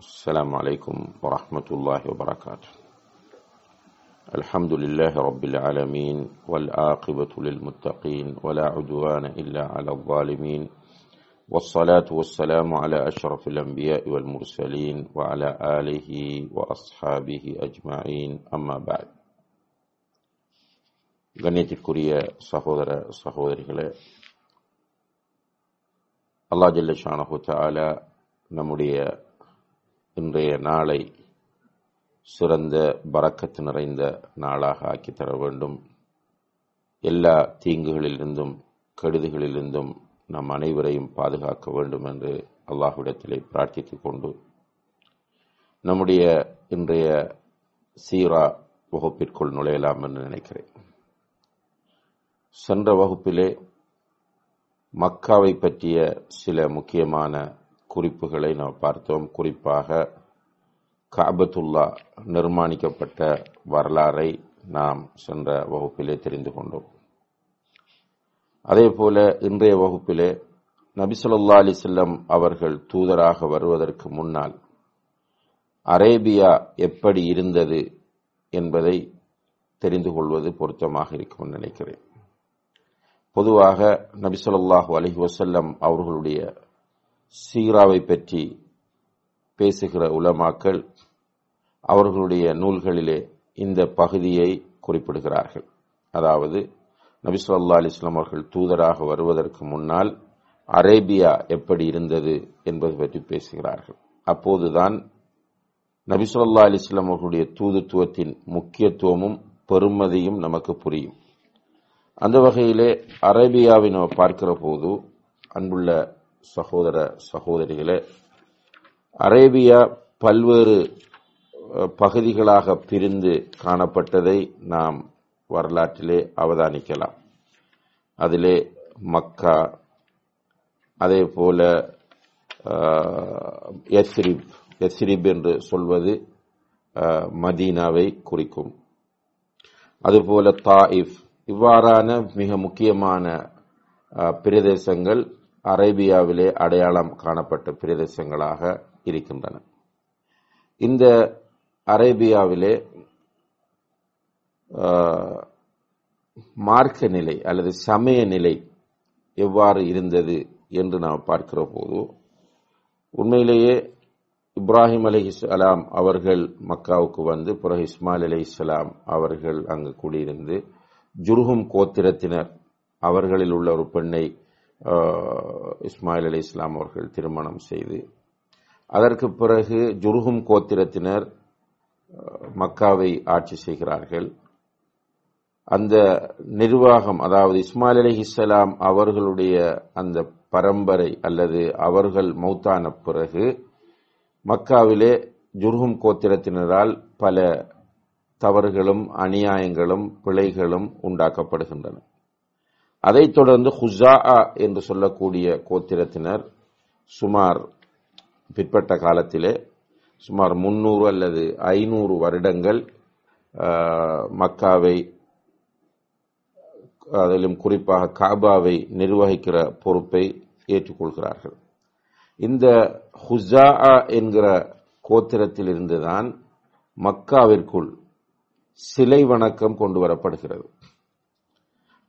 السلام عليكم ورحمة الله وبركاته الحمد لله رب العالمين والعاقبة للمتقين ولا عدوان إلا على الظالمين والصلاة والسلام على أشرف الأنبياء والمرسلين وعلى آله وأصحابه أجمعين أما بعد கண்ணியத்திற்குரிய சகோதர சகோதரிகளே அல்லா ஜல்லஷானஹு தாலா நம்முடைய இன்றைய நாளை சிறந்த பறக்கத்து நிறைந்த நாளாக ஆக்கித்தர வேண்டும். எல்லா தீங்குகளிலிருந்தும் கெடுதிகளிலிருந்தும் நம் அனைவரையும் பாதுகாக்க வேண்டும் என்று அல்லாஹ்விடத்திலே பிரார்த்தித்துக் கொண்டு நம்முடைய இன்றைய சீரா வகுப்பிற்குள் நுழையலாம் என்று நினைக்கிறேன். சென்ற வகுப்பிலே மக்காவை பற்றிய சில முக்கியமான குறிப்புகளை நாம் பார்த்தோம். குறிப்பாக காபத்துல்லா நிர்மாணிக்கப்பட்ட வரலாறை நாம் சென்ற வகுப்பிலே தெரிந்து கொண்டோம். அதே போல இன்றைய வகுப்பிலே நபிசுல்லா அலிசல்லம் அவர்கள் தூதராக வருவதற்கு முன்னால் அரேபியா எப்படி இருந்தது என்பதை தெரிந்து கொள்வது பொருத்தமாக இருக்கும் நினைக்கிறேன். பொதுவாக நபிசுல்லாஹு அலி வசல்லம் அவர்களுடைய சீராவை பற்றி பேசுகிற உலமாக்கள் அவர்களுடைய நூல்களிலே இந்த பகுதியை குறிப்பிடுகிறார்கள். அதாவது நபிசுல்லா அலிஸ்லாம் அவர்கள் தூதராக வருவதற்கு முன்னால் அரேபியா எப்படி இருந்தது என்பது பற்றி பேசுகிறார்கள். அப்போதுதான் நபிசுல்லா அலிஸ்லாம் அவர்களுடைய தூதுத்துவத்தின் முக்கியத்துவமும் பெருமதியும் நமக்கு புரியும். அந்த வகையிலே அரேபியாவை நம்ம பார்க்கிற போது அன்புள்ள சகோதர சகோதரிகளே அரேபியா பல்வேறு பகுதிகளாக பிரிந்து காணப்பட்டதை நாம் வரலாற்றிலே அவதானிக்கலாம். அதிலே மக்கா அதே போல எஸ்ரிப் எஸ்ரிப் என்று சொல்வது மதீனாவை குறிக்கும். அதுபோல தாயிஃப் இவ்வாறான மிக முக்கியமான பிரதேசங்கள் அரேபியாவிலே அடையாளம் காணப்பட்ட பிரதேசங்களாக இருக்கின்றன. இந்த அரேபியாவிலே மார்க்க நிலை அல்லது சமய நிலை எவ்வாறு இருந்தது என்று நாம் பார்க்கிற போது உண்மையிலேயே இப்ராஹிம் அலி இஸ்லாம் அவர்கள் மக்காவுக்கு வந்து பிறகு இஸ்மாயில் அலி இஸ்லாம் அவர்கள் அங்கு கூடியிருந்து ஜுருகும் கோத்திரத்தினர் அவர்களில் உள்ள ஒரு பெண்ணை இஸ்மாயில் அலி இஸ்லாம் அவர்கள் திருமணம் செய்து அதற்கு பிறகு ஜுருகும் கோத்திரத்தினர் மக்காவை ஆட்சி செய்கிறார்கள். அந்த நிர்வாகம் அதாவது இஸ்மாயில் அலி இஸ்லாம் அவர்களுடைய அந்த பரம்பரை அல்லது அவர்கள் மௌத்தான பிறகு மக்காவிலே ஜுர்ஹும் கோத்திரத்தினரால் பல தவறுகளும் அநியாயங்களும் பிழைகளும் உண்டாக்கப்படுகின்றன. அதைத் தொடர்ந்து ஹுசா என்று சொல்லக்கூடிய கோத்திரத்தினர் சுமார் பிற்பட்ட காலத்திலே சுமார் முன்னூறு அல்லது ஐநூறு வருடங்கள் மக்காவை அதிலும் குறிப்பாக காபாவை நிர்வகிக்கிற பொறுப்பை ஏற்றுக்கொள்கிறார்கள். இந்த ஹுசா என்கிற கோத்திரத்திலிருந்துதான் மக்காவிற்குள் சிலை வணக்கம் கொண்டு வரப்படுகிறது.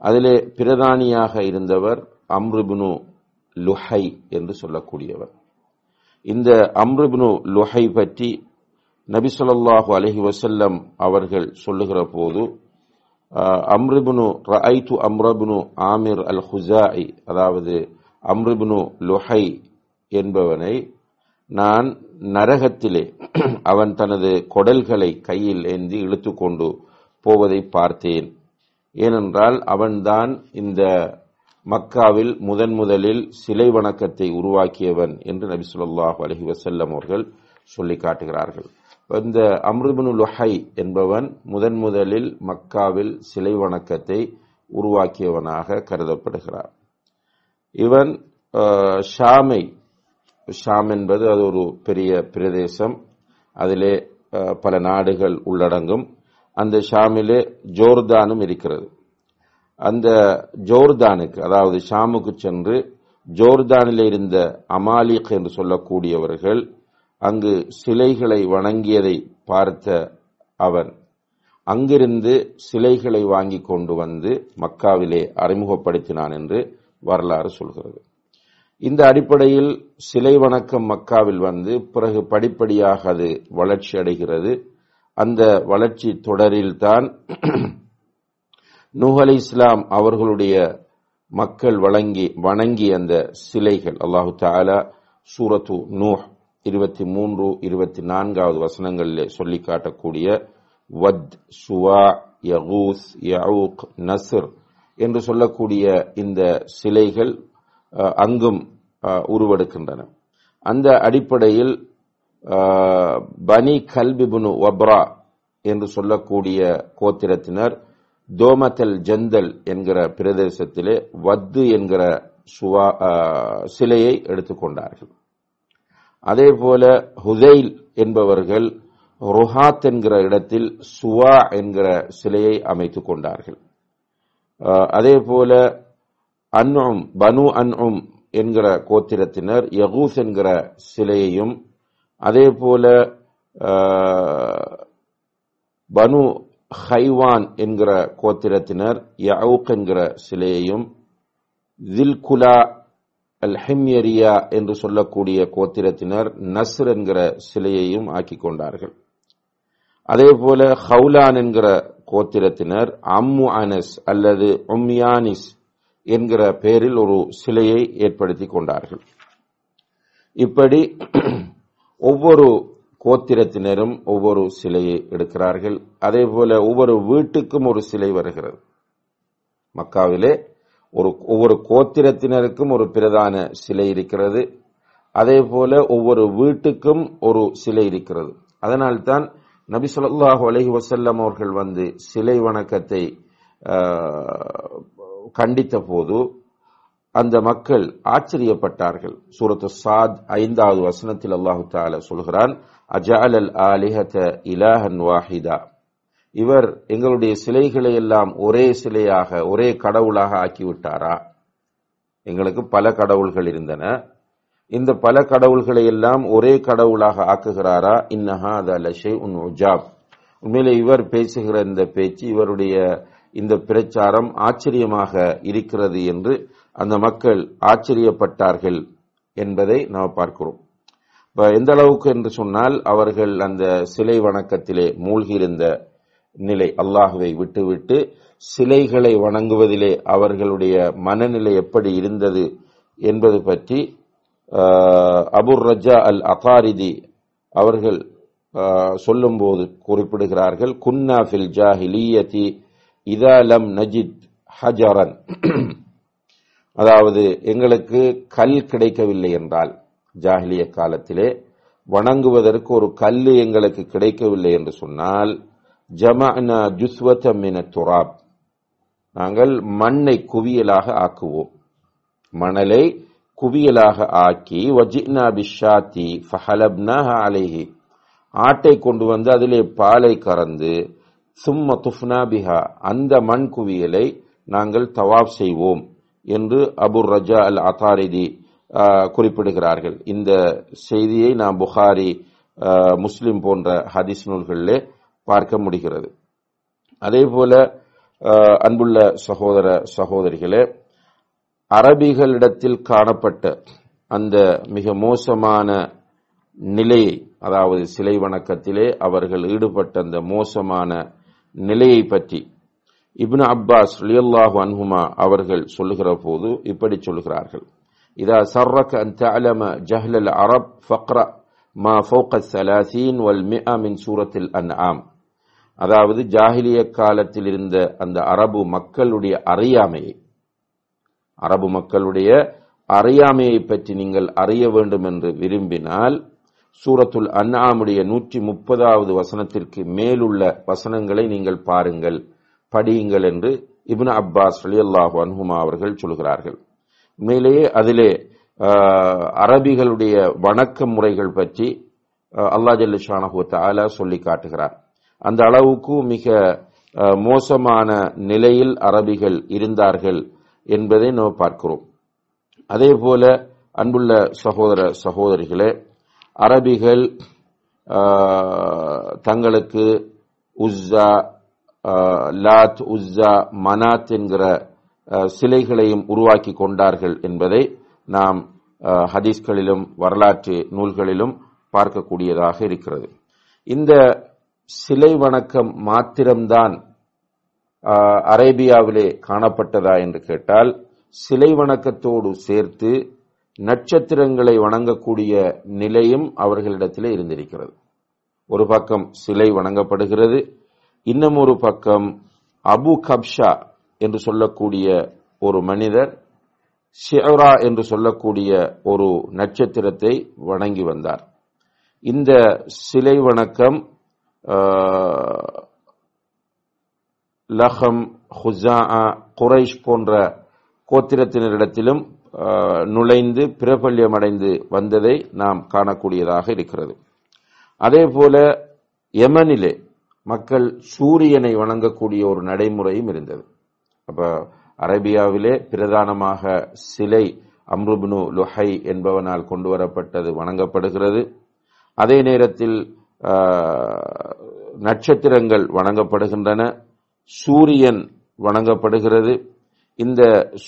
அதிலே பிரதானியாக இருந்தவர் அம்ருபினு லுஹை என்று சொல்லக்கூடியவர். இந்த அம்ருபினு லுஹை பற்றி நபி சொல்லாஹு அலஹி வசல்லம் அவர்கள் சொல்லுகிற போது அம்ருபினு ரஐத்து அம்ரபினு ஆமிர் அல் ஹுசாய் அதாவது அம்ருபினு லுஹை என்பவனை நான் நரகத்திலே அவன் தனது கொடல்களை கையில் ஏந்தி இழுத்துக்கொண்டு போவதை பார்த்தேன். ஏனென்றால் அவன்தான் இந்த மக்காவில் முதன் முதலில் சிலை வணக்கத்தை உருவாக்கியவன் என்று நபி சொல்லாஹு அலஹி வசல்லம் அவர்கள் சொல்லி காட்டுகிறார்கள். இந்த அம்ருபினு லுஹை என்பவன் முதன் முதலில் மக்காவில் சிலை வணக்கத்தை உருவாக்கியவனாக கருதப்படுகிறார். இவன் ஷாமை ஷாம் என்பது அது ஒரு பெரிய பிரதேசம். அதிலே பல நாடுகள் உள்ளடங்கும். அந்த ஷாமிலே ஜோர்தானும் இருக்கிறது. அந்த ஜோர்தானுக்கு அதாவது ஷாமுக்கு சென்று ஜோர்தானில் இருந்த அமாலிக் என்று சொல்லக்கூடியவர்கள் அங்கு சிலைகளை வணங்கியதை பார்த்த அவன். அங்கிருந்து சிலைகளை வாங்கி கொண்டு வந்து மக்காவிலே அறிமுகப்படுத்தினான் என்று வரலாறு சொல்கிறது. இந்த அடிப்படையில் சிலை வணக்கம் மக்காவில் வந்து பிறகு படிப்படியாக அது வளர்ச்சி அடைகிறது. அந்த வளர்ச்சி தொடரில்தான் நூஹ் அலி இஸ்லாம் அவர்களுடைய மக்கள் வழங்கி வணங்கி அந்த சிலைகள். அல்லாஹு தாலா சூரத்து நூஹ் இருபத்தி மூன்று இருபத்தி நான்காவது வசனங்களிலே சொல்லி காட்டக்கூடிய வத் சுவா யகூஸ் யவுக் நசுர் என்று சொல்லக்கூடிய இந்த சிலைகள் அங்கும் உருவெடுக்கின்றன. அந்த அடிப்படையில் பனி கல்பிபுனு வப்ரா என்று சொல்லக்கூடிய கோத்திரத்தினர் தோமத்தல் ஜந்தல் என்கிற பிரதேசத்திலே வத்து என்கிற சுவா சிலையை எடுத்துக்கொண்டார்கள். அதே போல ஹுதைல் என்பவர்கள் ருஹாத் என்கிற இடத்தில் சுவா என்கிற சிலையை அமைத்துக் கொண்டார்கள். அதே போல அன்உம் பனு அன்உம் என்கிற கோத்திரத்தினர் யகூஸ் என்கிற சிலையையும் அதே போல பனு ஹைவான் என்கிற கோத்திரத்தினர் யவுக் என்கிற சிலையையும் தில்குலா அல் ஹிம்யரியா என்று சொல்லக்கூடிய கோத்திரத்தினர் நஸ்ர் என்கிற சிலையையும் ஆக்கிக் கொண்டார்கள். அதே போல ஹவுலான் என்கிற கோத்திரத்தினர் அம்மு அனஸ் அல்லது உம்யானிஸ் என்கிற பெயரில் ஒரு சிலையை ஏற்படுத்தி கொண்டார்கள். இப்படி ஒவ்வொரு கோத்திரத்தினரும் ஒவ்வொரு சிலையை எடுக்கிறார்கள். அதே போல ஒவ்வொரு வீட்டுக்கும் ஒரு சிலை வருகிறது. மக்காவிலே ஒரு ஒவ்வொரு கோத்திரத்தினருக்கும் ஒரு பிரதான சிலை இருக்கிறது. அதே போல ஒவ்வொரு வீட்டுக்கும் ஒரு சிலை இருக்கிறது. அதனால்தான் நபி சொல்லாஹு அலஹி வசல்லம் அவர்கள் வந்து சிலை வணக்கத்தை கண்டித்த போது அந்த மக்கள் ஆச்சரியப்பட்டார்கள். சூரத்து சாத் ஐந்தாவது வசனத்தில் அல்லாஹு தால சொல்கிறான் அஜால் அல் ஆலிஹத இலாஹன் வாஹிதா. இவர் எங்களுடைய சிலைகளை எல்லாம் ஒரே சிலையாக ஒரே கடவுளாக ஆக்கிவிட்டாரா? எங்களுக்கு பல கடவுள்கள் இருந்தன. இந்த பல கடவுள்களை எல்லாம் ஒரே கடவுளாக ஆக்குகிறாரா? இன்னஹா அதலஷை உன் உஜாப். உண்மையிலே இவர் பேசுகிற இந்த பேச்சு இவருடைய இந்த பிரச்சாரம் ஆச்சரியமாக இருக்கிறது என்று அந்த மக்கள் ஆச்சரியப்பட்டார்கள் என்பதை நாம் பார்க்கிறோம். இப்போ எந்த அளவுக்கு என்று சொன்னால் அவர்கள் அந்த சிலை வணக்கத்திலே மூழ்கியிருந்த நிலை அல்லாஹுவை விட்டுவிட்டு சிலைகளை வணங்குவதிலே அவர்களுடைய மனநிலை எப்படி இருந்தது என்பது பற்றி அபுர் ரஜா அல் அகாரிதி அவர்கள் சொல்லும்போது குறிப்பிடுகிறார்கள் குன்னா ஃபில் ஜாஹிலியதி இதா லம் நஜித் ஹஜரன். அதாவது எங்களுக்கு கல் கிடைக்கவில்லை என்றால் ஜாகிலிய காலத்திலே வணங்குவதற்கு ஒரு கல் எங்களுக்கு கிடைக்கவில்லை என்று சொன்னால் ஜமனா ஜுஸ்வத்தம் என துராப். நாங்கள் மண்ணை குவியலாக ஆக்குவோம். மணலை குவியலாக ஆக்கி வஜினா பிஷாத்தி ஃபஹலப்னாஹ ஆட்டை கொண்டு வந்து அதிலே பாலை கறந்து சும்ம துஃப்னா பிஹா அந்த மண் குவியலை நாங்கள் தவாப் செய்வோம். என்று அபுர் ரஜா அல் அத்தாரிதி குறிப்பிடுகிறார்கள். இந்த செய்தியை நாம் புகாரி முஸ்லிம் போன்ற ஹதீஸ் நூல்களிலே பார்க்க முடிகிறது. அதே போல அன்புள்ள சகோதர சகோதரிகளே அரபிகளிடத்தில் காணப்பட்ட அந்த மிக மோசமான நிலையை அதாவது சிலை வணக்கத்திலே அவர்கள் ஈடுபட்ட அந்த மோசமான நிலையை பற்றி இப்னு அப்பாஸ் லியல்லாஹு அன்ஹுமா அவர்கள் சொல்லுகிற போது இப்படி சொல்லுகிறார்கள். இதா சர்ரக் அன் தலம ஜஹ்லல் அரப் ஃபக்ரா மா ஃபோக் சலாசீன் வல் மிஆ மின் சூரத்தில் அன் ஆம் அதாவது ஜாஹிலிய காலத்தில் இருந்த அந்த அரபு மக்களுடைய அறியாமையை அரபு மக்களுடைய அறியாமையை பற்றி நீங்கள் அறிய வேண்டும் என்று விரும்பினால் சூரத்துல் அன்ஆமுடைய நூற்றி முப்பதாவது வசனத்திற்கு மேலுள்ள வசனங்களை நீங்கள் பாருங்கள். படியுங்கள் என்று இப்னு அப்பாஸ் அலியல்லாஹு அன்ஹுமா அவர்கள் சொல்கிறார்கள். உண்மையிலேயே அதிலே அரபிகளுடைய வணக்க முறைகள் பற்றி அல்லா ஜல்லு ஷானஹு சொல்லி காட்டுகிறார். அந்த அளவுக்கு மிக மோசமான நிலையில் அரபிகள் இருந்தார்கள் என்பதை நாம் பார்க்கிறோம். அதே போல அன்புள்ள சகோதர சகோதரிகளே அரபிகள் தங்களுக்கு உஸ்ஸா லாத் உஸ்ஸா மனாத் என்கிற சிலைகளையும் உருவாக்கி கொண்டார்கள் என்பதை நாம் ஹதீஸ்களிலும் வரலாற்று நூல்களிலும் பார்க்கக்கூடியதாக இருக்கிறது. இந்த சிலை வணக்கம் மாத்திரம்தான் அரேபியாவிலே காணப்பட்டதா என்று கேட்டால் சிலை வணக்கத்தோடு சேர்த்து நட்சத்திரங்களை வணங்கக்கூடிய நிலையும் அவர்களிடத்திலே இருந்திருக்கிறது. ஒரு பக்கம் சிலை வணங்கப்படுகிறது இன்னும் ஒரு பக்கம் அபு கப்ஷா என்று சொல்லக்கூடிய ஒரு மனிதர் ஷியரா என்று சொல்லக்கூடிய ஒரு நட்சத்திரத்தை வணங்கி வந்தார். இந்த சிலை வணக்கம் லஹம் ஹுசா குரைஷ் போன்ற கோத்திரத்தினரிடத்திலும் நுழைந்து பிரபல்யமடைந்து வந்ததை நாம் காணக்கூடியதாக இருக்கிறது. அதே போல யமனிலே மக்கள் சூரியனை வணங்கக்கூடிய ஒரு நடைமுறையும் இருந்தது. அப்ப அரேபியாவிலே பிரதானமாக சிலை அம்ருப்னு லுஹை என்பவனால் கொண்டு வரப்பட்டது வணங்கப்படுகிறது. அதே நேரத்தில் நட்சத்திரங்கள் வணங்கப்படுகின்றன. சூரியன் வணங்கப்படுகிறது. இந்த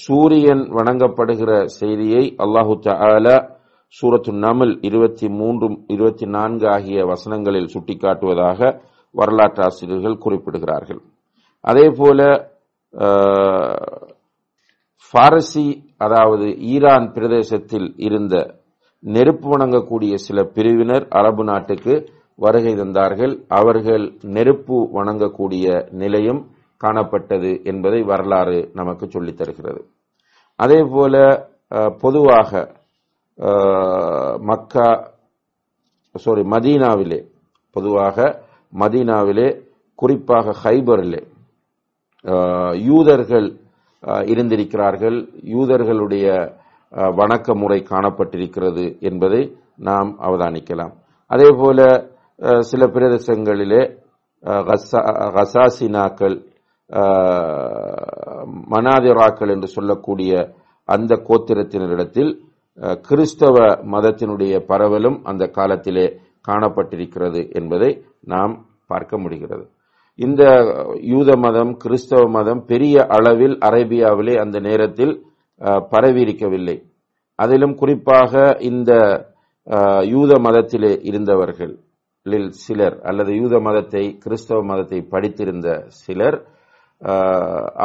சூரியன் வணங்கப்படுகிற செய்தியை அல்லாஹு தாலா சூரத்து நமல் இருபத்தி மூன்றும் இருபத்தி நான்கு ஆகிய வசனங்களில் சுட்டிக்காட்டுவதாக வரலாற்று ஆசிரியர்கள் குறிப்பிடுகிறார்கள். அதே போல பாரசி அதாவது ஈரான் பிரதேசத்தில் இருந்த நெருப்பு வணங்கக்கூடிய சில பிரிவினர் அரபு நாட்டுக்கு வருகை தந்தார்கள். அவர்கள் நெருப்பு வணங்கக்கூடிய நிலையும் காணப்பட்டது என்பதை வரலாறு நமக்கு சொல்லித் தருகிறது. அதே போல பொதுவாக மக்கா சாரி மதீனாவிலே பொதுவாக மதீனாவிலே குறிப்பாக ஹைபரிலே. யூதர்கள் இருந்திருக்கிறார்கள். யூதர்களுடைய வணக்க முறை காணப்பட்டிருக்கிறது என்பதை நாம் அவதானிக்கலாம். அதே போல சில பிரதேசங்களிலே ஹசாசினாக்கள் மனாதிராக்கள் என்று சொல்லக்கூடிய அந்த கோத்திரத்தினரிடத்தில் கிறிஸ்தவ மதத்தினுடைய பரவலும் அந்த காலத்திலே காணப்பட்டிருக்கிறது என்பதை நாம் பார்க்க முடிகிறது. இந்த யூத மதம் கிறிஸ்தவ மதம் பெரிய அளவில் அரேபியாவிலே அந்த நேரத்தில் பரவியிருக்கவில்லை. அதிலும் குறிப்பாக இந்த யூத மதத்திலே இருந்தவர்கள் சிலர் அல்லது யூத மதத்தை கிறிஸ்தவ மதத்தை படித்திருந்த சிலர்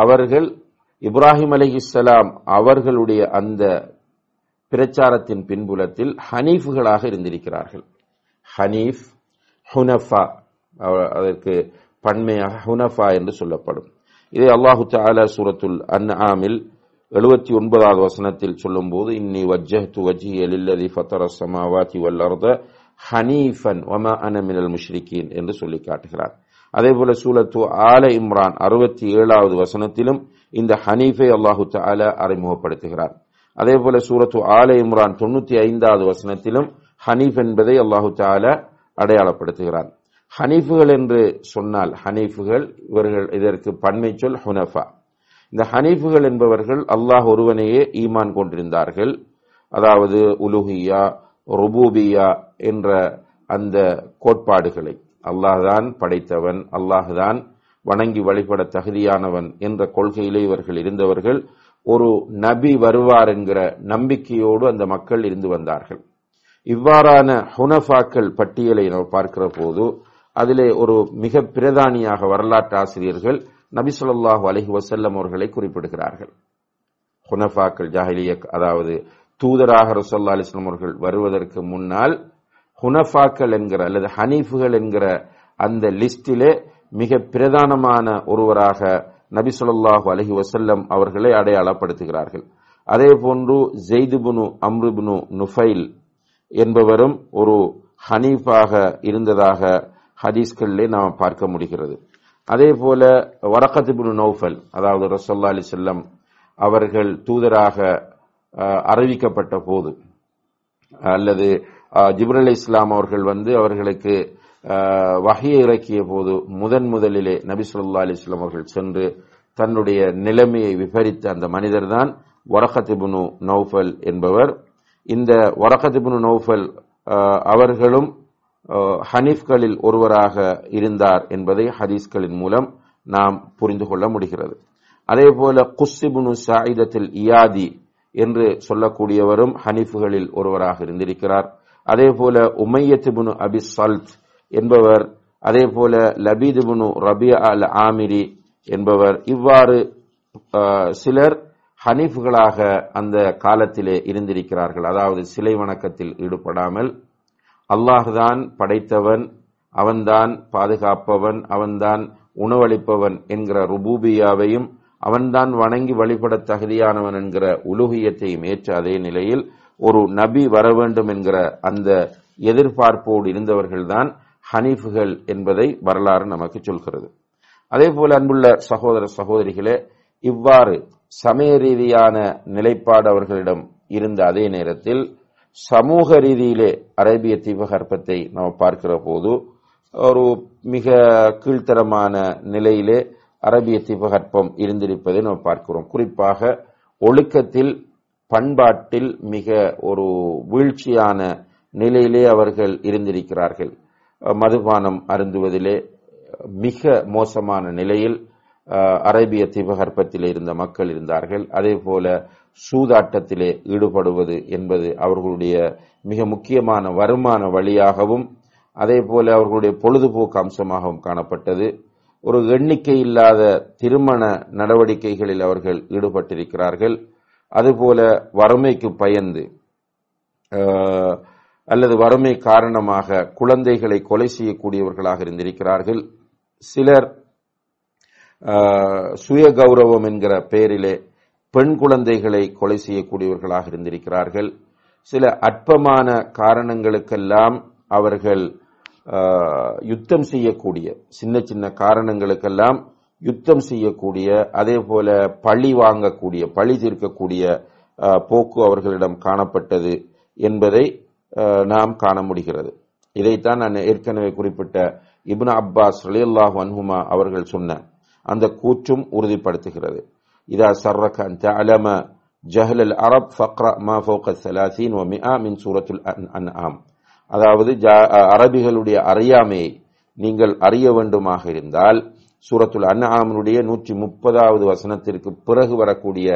அவர்கள் இப்ராஹிம் அலிஹிஸ்லாம் அவர்களுடைய அந்த பிரச்சாரத்தின் பின்புலத்தில் ஹனீஃபுகளாக இருந்திருக்கிறார்கள். ஹனீஃப் ஹுனஃபா அதற்கு பன்மையாக ஹுனஃபா என்று சொல்லப்படும். இதை அல்லாஹு தாலா சூரத்துல் அன் ஆமில் எழுபத்தி ஒன்பதாவது வசனத்தில் சொல்லும்போது இன்னி வஜ்ஜஹ்து வஜ்ஹிய லில்லதி ஃபத்தர ஸமாவாதி வல் அர்த ஹனீஃபன் வமா அன மினல் முஷ்ரிகீன் என்று சொல்லி காட்டுகிறார். அதே போல சூலத்து ஆல இம்ரான் அறுபத்தி ஏழாவது வசனத்திலும் இந்த ஹனீஃபை அல்லாஹு தாலா அறிமுகப்படுத்துகிறார். அதே போல சூரத்து ஆல இம்ரான் தொண்ணூத்தி ஐந்தாவது வசனத்திலும் ஹனீஃப் என்பதை அல்லாஹு தாலா அடையாளப்படுத்துகிறான். ஹனீஃபுகள் என்று சொன்னால் ஹனீஃபுகள் இவர்கள் இதற்கு பன்மை சொல் ஹுனஃபா. இந்த ஹனீஃபுகள் என்பவர்கள் அல்லாஹ் ஒருவனையே ஈமான் கொண்டிருந்தார்கள். அதாவது உலுஹியா ருபூபியா என்ற அந்த கோட்பாடுகளை. அல்லாஹ்தான் படைத்தவன் அல்லாஹ்தான் வணங்கி வழிபட தகுதியானவன் என்ற கொள்கையிலே இவர்கள் இருந்தவர்கள் ஒரு நபி வருவார் என்கிற நம்பிக்கையோடு அந்த மக்கள் இருந்து வந்தார்கள். இவ்வாறான ஹுனஃபாக்கள் பட்டியலை நாம் பார்க்கிற போது அதிலே ஒரு மிக பிரதானியாக வரலாற்று ஆசிரியர்கள் நபி சொல்லாஹு அலஹி வசல்லம் அவர்களை குறிப்பிடுகிறார்கள். ஹுனஃபாக்கள் ஜாஹிலிய அதாவது தூதராக ரசோல்லா அலிஸ்லாம் அவர்கள் வருவதற்கு முன்னால் ஹுனஃபாக்கள் என்கிற அல்லது ஹனீஃபுகள் என்கிற அந்த லிஸ்டிலே மிக பிரதானமான ஒருவராக நபி சொல்லாஹு அலஹி வசல்லம் அவர்களை அடையாளப்படுத்துகிறார்கள். அதே போன்று ஜெய்துபுனு அம்ருபுனு நுஃபைல் என்பவரும் ஒரு ஹனீஃபாக இருந்ததாக ஹதீஸ்களிலே நாம் பார்க்க முடிகிறது. அதே போல வரக்கத்துபுனு நௌஃபல் அதாவது ரசோல்லா அலி செல்லம் அவர்கள் தூதராக அறிவிக்கப்பட்ட போது அல்லது ஜிப்ரல் இஸ்லாம் அவர்கள் வந்து அவர்களுக்கு வகையை இறக்கிய போது முதன் முதலிலே நபி சொல்லா அலிஸ்லாம் அவர்கள் சென்று தன்னுடைய நிலைமையை விபரித்த அந்த மனிதர் தான் வரகத்திபுனு நௌஃபல் என்பவர். இந்த வரகத்திபுனு நௌஃபல் அவர்களும் ஹனீஃப்களில் ஒருவராக இருந்தார் என்பதை ஹதீஸ்களின் மூலம் நாம் புரிந்து கொள்ள முடிகிறது. அதே போல குஸ்ஸிபுனு சாயிதத்தில் இயாதி என்று சொல்லக்கூடியவரும் ஹனீஃபுகளில் ஒருவராக இருந்திருக்கிறார். அதே போல உமையத்துபுனு அபி சல்த் என்பவர் அதே போல லபீதுபுனு ரபியா அல் ஆமிரி என்பவர் இவ்வாறு சிலர் ஹனீஃபுகளாக அந்த காலத்திலே இருந்திருக்கிறார்கள். அதாவது சிலை வணக்கத்தில் ஈடுபடாமல் அல்லாஹ்தான் படைத்தவன் அவன்தான் பாதுகாப்பவன் அவன்தான் உணவளிப்பவன் என்கிற ருபூபியாவையும் அவன்தான் வணங்கி வழிபட தகுதியானவன் என்கிற உலுகியத்தையும் ஏற்ற அதே நிலையில் ஒரு நபி வர வேண்டும் என்கிற அந்த எதிர்பார்ப்போடு இருந்தவர்கள்தான் ஹனீஃபுகள் என்பதை வரலாறு நமக்கு சொல்கிறது. அதே போல அன்புள்ள சகோதர சகோதரிகளே இவ்வாறு சமய ரீதியான நிலைப்பாடு அவர்களிடம் இருந்த அதே நேரத்தில் சமூக ரீதியிலே அரேபிய தீபகற்பத்தை நாம் பார்க்கிற போது ஒரு மிக கீழ்த்தரமான நிலையிலே அரபிய தீபகற்பம் இருந்திருப்பதை நாம் பார்க்கிறோம். குறிப்பாக ஒழுக்கத்தில் பண்பாட்டில் மிக ஒரு வீழ்ச்சியான நிலையிலே அவர்கள் இருந்திருக்கிறார்கள். மதுபானம் அருந்துவதிலே மிக மோசமான நிலையில் அரேபிய தீபகற்பத்திலே இருந்த மக்கள் இருந்தார்கள். அதே போல சூதாட்டத்திலே ஈடுபடுவது என்பது அவர்களுடைய மிக முக்கியமான வருமான வழியாகவும் அதே போல அவர்களுடைய பொழுதுபோக்கு அம்சமாகவும் காணப்பட்டது. ஒரு எண்ணிக்கை இல்லாத திருமண நடவடிக்கைகளில் அவர்கள் ஈடுபட்டிருக்கிறார்கள். அதுபோல வறுமைக்கு பயந்து அல்லது வறுமை காரணமாக குழந்தைகளை கொலை செய்யக்கூடியவர்களாக இருந்திருக்கிறார்கள். சிலர் சுய கௌரவம் என்கிற பெயரிலே பெண் குழந்தைகளை கொலை செய்யக்கூடியவர்களாக இருந்திருக்கிறார்கள். சில அற்பமான காரணங்களுக்கெல்லாம் அவர்கள் யுத்தம் செய்யக்கூடிய சின்ன சின்ன காரணங்களுக்கெல்லாம் யுத்தம் செய்யக்கூடிய அதே போல பழி வாங்கக்கூடிய பழி தீர்க்கக்கூடிய போக்கு அவர்களிடம் காணப்பட்டது என்பதை நாம் காண முடிகிறது. இதைத்தான் நான் ஏற்கனவே குறிப்பிட்ட இப்னா அப்பாஸ் ரலியல்லாஹு அன்ஹுமா அவர்கள் சொன்ன அந்த கூற்றும் உறுதிப்படுத்துகிறது. இதா சர்ரக அன் தஅலம ஜஹல் அல் அரப் ஃபக்ரா மா ஃபோக சலாசீன் ஒ மிஆ மின் சூரத்துல் அன்- ஆம் அதாவது ஜா- அரபிகளுடைய அறியாமையை நீங்கள் அறிய வேண்டுமாக இருந்தால் சூரத்துல் அன்ஆமினுடைய நூற்றி முப்பதாவது வசனத்திற்கு பிறகு வரக்கூடிய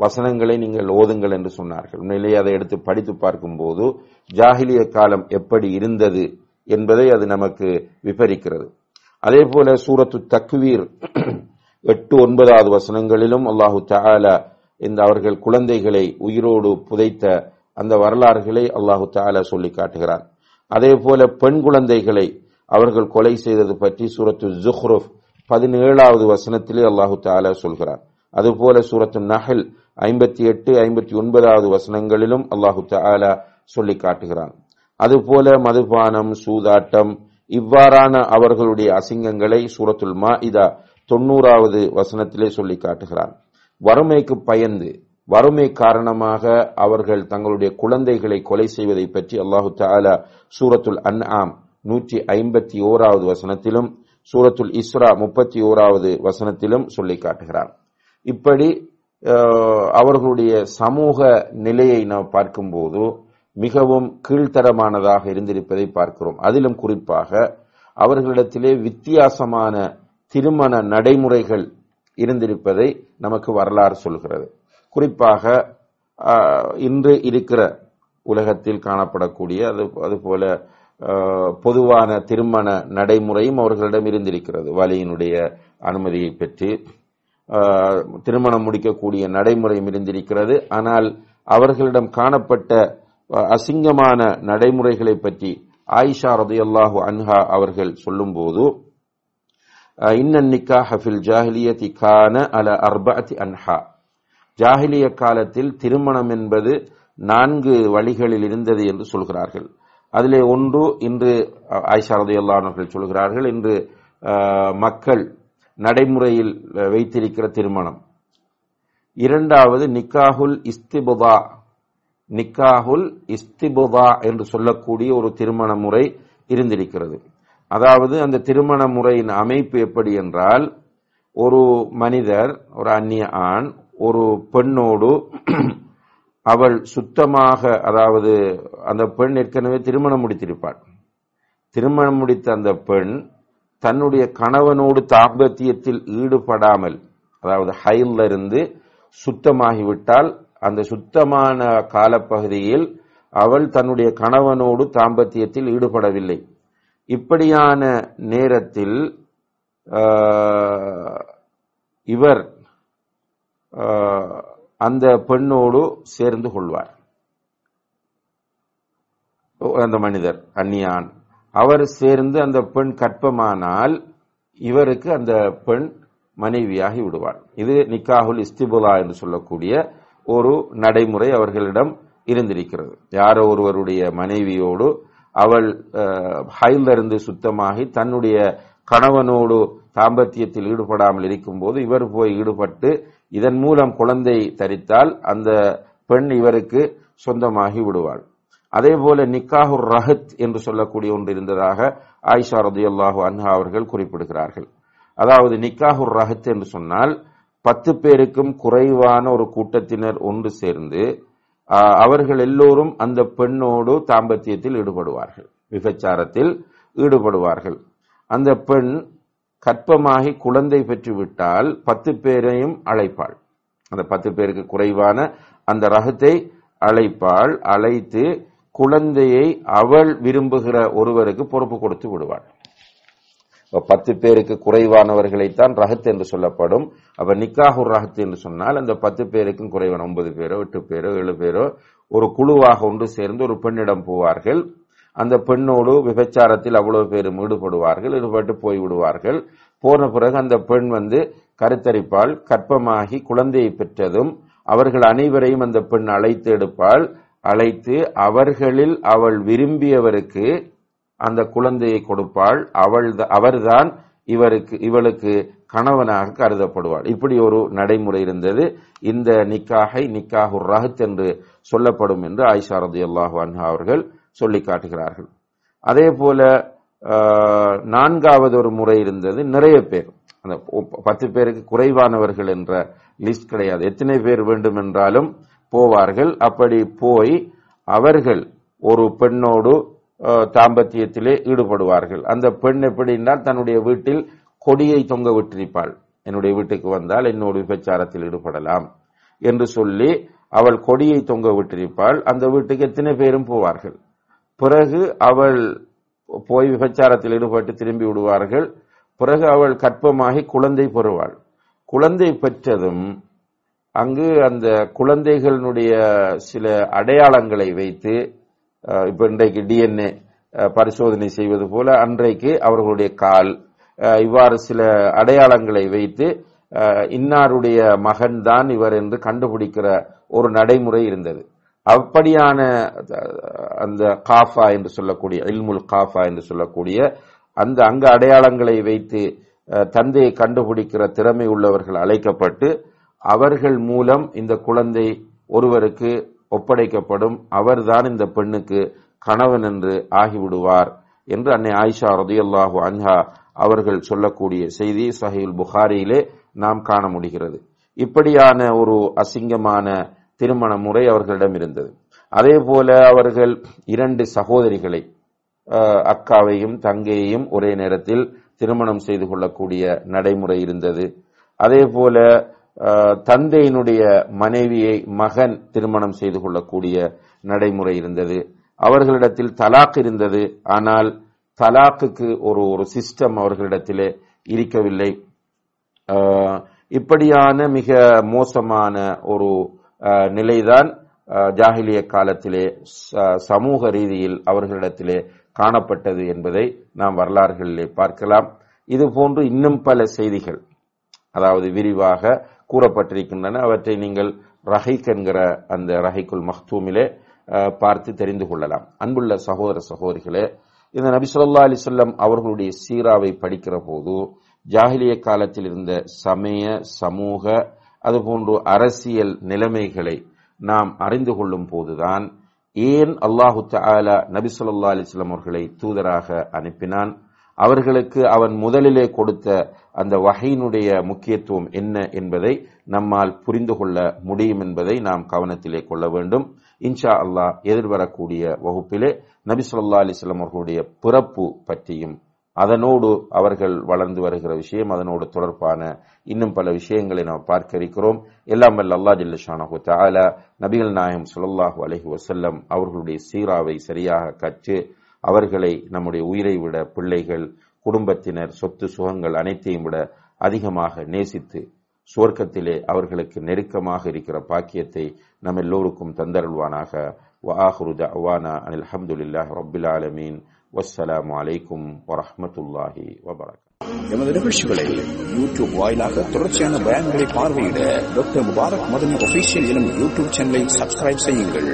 வசனங்களை நீங்கள் ஓதுங்கள் என்று சொன்னார்கள். உண்மையிலேயே அதை எடுத்து படித்து பார்க்கும்போது ஜாகிலிய காலம் எப்படி இருந்தது என்பதை அது நமக்கு விபரிக்கிறது. அதே போல சூரத்து தக்வீர் எட்டு ஒன்பதாவது வசனங்களிலும் அல்லாஹு தாலா இந்த அவர்கள் குழந்தைகளை உயிரோடு புதைத்த அந்த வரலாறுகளை அல்லாஹு தாலா சொல்லி காட்டுகிறார் அதே போல பெண் குழந்தைகளை அவர்கள் கொலை செய்தது பற்றி சூரத்து ஜுஹ்ருஃப் பதினேழாவது வசனத்திலே அல்லாஹு தாலா சொல்கிறார் அதுபோல சூரத்து நஹல் ஐம்பத்தி எட்டு ஐம்பத்தி ஒன்பதாவது வசனங்களிலும் அல்லாஹு தாலா சொல்லி காட்டுகிறான். அதுபோல மதுபானம் சூதாட்டம் இவ்வாறான அவர்களுடைய அசிங்கங்களை சூரத்துல் மாஇதா தொண்ணூறாவது வசனத்திலே சொல்லி காட்டுகிறான் வறுமைக்கு பயந்து வறுமை காரணமாக அவர்கள் தங்களுடைய குழந்தைகளை கொலை செய்வதை பற்றி அல்லாஹு தாலா சூரத்துல் அன்ஆம் நூற்றி ஐம்பத்தி ஓராவது வசனத்திலும் சூரத்துல் இஸ்ரா முப்பத்தி ஓராவது வசனத்திலும் சொல்லி காட்டுகிறான் இப்படி அவர்களுடைய சமூக நிலையை நாம் பார்க்கும்போது மிகவும் கீழ்த்தரமானதாக இருந்திருப்பதை பார்க்கிறோம். அதிலும் குறிப்பாக அவர்களிடத்திலே வித்தியாசமான திருமண நடைமுறைகள் இருந்திருப்பதை நமக்கு வரலாறு சொல்கிறது. குறிப்பாக இன்று இருக்கிற உலகத்தில் காணப்படக்கூடிய அது அதுபோல பொதுவான திருமண நடைமுறையும் அவர்களிடம் இருந்திருக்கிறது. வலியினுடைய அனுமதியை பெற்று திருமணம் முடிக்கக்கூடிய நடைமுறையும் இருந்திருக்கிறது. ஆனால் அவர்களிடம் காணப்பட்ட அசிங்கமான நடைமுறைகளை பற்றி ஆயிஷா ரதையல்லாஹு அன்ஹா அவர்கள் சொல்லும்போது இன்னன் நிக்கா ஹஃபில் ஜாஹிலியத்தி கான அல அர்பஅத்தி அன்ஹா. ஜாஹிலிய காலத்தில் திருமணம் என்பது நான்கு வழிகளில் இருந்தது என்று சொல்கிறார்கள். அதிலே ஒன்று இன்று அஹ், ஆயிஷா அவர்கள் சொல்கிறார்கள் இன்று அஹ், மக்கள் நடைமுறையில் வைத்திருக்கிற திருமணம். இரண்டாவது நிக்காஹுல் இஸ்திபுதா. நிக்காஹுல் இஸ்திபுதா என்று சொல்லக்கூடிய ஒரு திருமண முறை இருந்திருக்கிறது. அதாவது அந்த திருமண முறையின் அமைப்பு எப்படி என்றால் ஒரு மனிதர் ஒரு அந்நிய ஆண் ஒரு பெண்ணோடு அவள் சுத்தமாக அதாவது அந்த பெண் ஏற்கனவே திருமணம் முடித்திருப்பாள். திருமணம் முடித்த அந்த பெண் தன்னுடைய கணவனோடு தாம்பத்தியத்தில் ஈடுபடாமல் அதாவது ஹைல்ல இருந்து சுத்தமாகிவிட்டால் அந்த சுத்தமான காலப்பகுதியில் அவள் தன்னுடைய கணவனோடு தாம்பத்தியத்தில் ஈடுபடவில்லை. இப்படியான நேரத்தில் இவர் அந்த பெண்ணோடு சேர்ந்து கொள்வார். அந்த மனிதர் அந்நியான் அவர் சேர்ந்து அந்த பெண் கற்பமானால் இவருக்கு அந்த பெண் மனைவியாகி விடுவார் இது நிக்காகுல் இஸ்திபுலா என்று சொல்லக்கூடிய ஒரு நடைமுறை அவர்களிடம் இருந்திருக்கிறது. யாரோ ஒருவருடைய மனைவியோடு அவள் ஹைலிருந்து சுத்தமாகி தன்னுடைய கணவனோடு தாம்பத்தியத்தில் ஈடுபடாமல் இருக்கும்போது இவர் போய் ஈடுபட்டு இதன் மூலம் குழந்தை தரித்தால் அந்த பெண் இவருக்கு சொந்தமாகி விடுவாள். அதே போல நிக்காஹுர் ரஹத் என்று சொல்லக்கூடிய ஒன்று இருந்ததாக ஆயிஷா ரதியுல்லாஹு அன்ஹா அவர்கள் குறிப்பிடுகிறார்கள். அதாவது நிக்காஹுர் ரஹத் என்று சொன்னால் பத்து பேருக்கும் குறைவான ஒரு கூட்டத்தினர் ஒன்று சேர்ந்து அவர்கள் எல்லோரும் அந்த பெண்ணோடு தாம்பத்தியத்தில் ஈடுபடுவார்கள். விபச்சாரத்தில் ஈடுபடுவார்கள். அந்த பெண் கற்பமாகி குழந்தை பெற்றுவிட்டால் பத்து பேரையும் அழைப்பாள். அந்த பத்து பேருக்கு குறைவான அந்த ரகத்தை அழைப்பாள். அழைத்து குழந்தையை அவள் விரும்புகிற ஒருவருக்கு பொறுப்பு கொடுத்து விடுவாள். பத்து பேருக்கு குறைவானவர்களைத்தான் ரஹத் என்று சொல்லப்படும். அப்ப நிக்காஹூர் ரஹத் என்று சொன்னால் அந்த பத்து பேருக்கும் குறைவான ஒன்பது பேரோ எட்டு பேரோ ஏழு பேரோ ஒரு குழுவாக ஒன்று சேர்ந்து ஒரு பெண்ணிடம் போவார்கள். அந்த பெண்ணோடு விபச்சாரத்தில் அவ்வளவு பேரும் ஈடுபடுவார்கள் ஈடுபட்டு போய் விடுவார்கள் போன பிறகு அந்த பெண் வந்து கருத்தரிப்பால் கற்பமாகி குழந்தையை பெற்றதும் அவர்கள் அனைவரையும் அந்த பெண் அழைத்து எடுப்பாள். அழைத்து அவர்களில் அவள் விரும்பியவருக்கு அந்த குழந்தையை கொடுப்பாள். அவள் அவர்தான் இவருக்கு இவளுக்கு கணவனாக கருதப்படுவாள். இப்படி ஒரு நடைமுறை இருந்தது. இந்த நிக்காகை நிக்காஹுர் ரஹத் என்று சொல்லப்படும் என்று ஆயிஷா ரதி அல்லாஹு அன்ஹா அவர்கள் சொல்லி காட்டுகிறார்கள். அதே போல நான்காவது ஒரு முறை இருந்தது. நிறைய பேர் அந்த பத்து பேருக்கு குறைவானவர்கள் என்ற லிஸ்ட் கிடையாது. எத்தனை பேர் வேண்டும் என்றாலும் போவார்கள். அப்படி போய் அவர்கள் ஒரு பெண்ணோடு தாம்பத்தியத்திலே ஈடுபடுவார்கள். அந்த பெண் எப்படின்னா தன்னுடைய வீட்டில் கொடியை தொங்க விட்டிருப்பாள். என்னுடைய வீட்டுக்கு வந்தால் என்னோடு விபச்சாரத்தில் ஈடுபடலாம் என்று சொல்லி அவள் கொடியை தொங்க விட்டிருப்பாள். அந்த வீட்டுக்கு எத்தனை பேரும் போவார்கள்? பிறகு அவள் போய் விபச்சாரத்தில் ஈடுபட்டு திரும்பி விடுவார்கள். பிறகு அவள் கற்பமாகி குழந்தை பெறுவாள். குழந்தை பெற்றதும் அங்கு அந்த குழந்தைகளினுடைய சில அடையாளங்களை வைத்து இப்போ இன்றைக்கு டிஎன்ஏ பரிசோதனை செய்வது போல அன்றைக்கு அவர்களுடைய கால் இவ்வாறு சில அடையாளங்களை வைத்து இன்னாருடைய மகன் தான் இவர் என்று கண்டுபிடிக்கிற ஒரு நடைமுறை இருந்தது. அப்படியான அந்த காஃபா என்று சொல்லக்கூடிய இல்முல் காஃபா என்று சொல்லக்கூடிய அந்த அங்க அடையாளங்களை வைத்து தந்தையை கண்டுபிடிக்கிற திறமை உள்ளவர்கள் அழைக்கப்பட்டு அவர்கள் மூலம் இந்த குழந்தை ஒருவருக்கு ஒப்படைக்கப்படும். அவர்தான் இந்த பெண்ணுக்கு கணவன் என்று ஆகிவிடுவார் என்று அன்னை ஆயிஷா ரதியல்லாஹு அன்ஹா அவர்கள் சொல்லக்கூடிய செய்தி சஹீல் புகாரியிலே நாம் காண முடிகிறது. இப்படியான ஒரு அசிங்கமான திருமண முறை அவர்களிடம் இருந்தது. அதே போல அவர்கள் இரண்டு சகோதரிகளை அக்காவையும் தங்கையையும் ஒரே நேரத்தில் திருமணம் செய்து கொள்ளக்கூடிய நடைமுறை இருந்தது. அதே போல தந்தையினுடைய மனைவியை மகன் திருமணம் செய்து கொள்ளக்கூடிய நடைமுறை இருந்தது. அவர்களிடத்தில் தலாக் இருந்தது. ஆனால் தலாக்குக்கு ஒரு ஒரு சிஸ்டம் அவர்களிடத்திலே இருக்கவில்லை. இப்படியான மிக மோசமான ஒரு நிலைதான் ஜாகிலிய காலத்திலே சமூக ரீதியில் அவர்களிடத்திலே காணப்பட்டது என்பதை நாம் வரலாறுகளிலே பார்க்கலாம். இது போன்று இன்னும் பல செய்திகள் அதாவது விரிவாக கூறப்பட்டிருக்கின்றன. அவற்றை நீங்கள் ரஹைக் என்கிற அந்த ரஹைக்குல் மஹ்தூமிலே பார்த்து தெரிந்து கொள்ளலாம். அன்புள்ள சகோதர சகோதரிகளே இந்த நபி சொல்லா அலிசல்லம் அவர்களுடைய சீராவை படிக்கிற போது ஜாகிலிய காலத்தில் இருந்த சமய சமூக அதுபோன்று அரசியல் நிலைமைகளை நாம் அறிந்து கொள்ளும் போதுதான் ஏன் அல்லாஹு தாலா நபி சொல்லா அலிஸ்லாம் அவர்களை தூதராக அனுப்பினான்? அவர்களுக்கு அவன் முதலிலே கொடுத்த அந்த வகையினுடைய முக்கியத்துவம் என்ன என்பதை நம்மால் புரிந்து கொள்ள முடியும் என்பதை நாம் கவனத்திலே கொள்ள வேண்டும். இன்ஷா அல்லாஹ் எதிர்வரக்கூடிய வகுப்பிலே நபி சொல்லா அலிஸ்லாம் அவர்களுடைய பிறப்பு பற்றியும் அதனோடு அவர்கள் வளர்ந்து வருகிற விஷயம் அதனோடு தொடர்பான இன்னும் பல விஷயங்களை நாம் பார்க்க இருக்கிறோம். எல்லாம் வல்ல அல்லா ஜில்லஷானஹு தாலா நபிகள் நாயம் சுல்லாஹு அலஹி வசல்லம் அவர்களுடைய சீராவை சரியாக கற்று அவர்களை நம்முடைய உயிரை விட பிள்ளைகள் குடும்பத்தினர் சொத்து சுகங்கள் அனைத்தையும் விட அதிகமாக நேசித்து சுவர்க்கத்திலே அவர்களுக்கு நெருக்கமாக இருக்கிற பாக்கியத்தை நம் எல்லோருக்கும் தந்தருள்வானாக. வாஹருத அவானா அனில் அஹமதுல்லாஹ் ரபில் ஆலமீன். வஸ்ஸலாம் அலைக்கும் வரஹமத்துல்லாஹி வபரக். எமது நிகழ்ச்சிகளை யூடியூப் வாயிலாக தொடர்ச்சியான பயன்களை பார்வையிட டாக்டர் முபாரக் மதனி ஒபிஷியல் எனும் யூடியூப் சேனலை சப்ஸ்கிரைப் செய்யுங்கள்.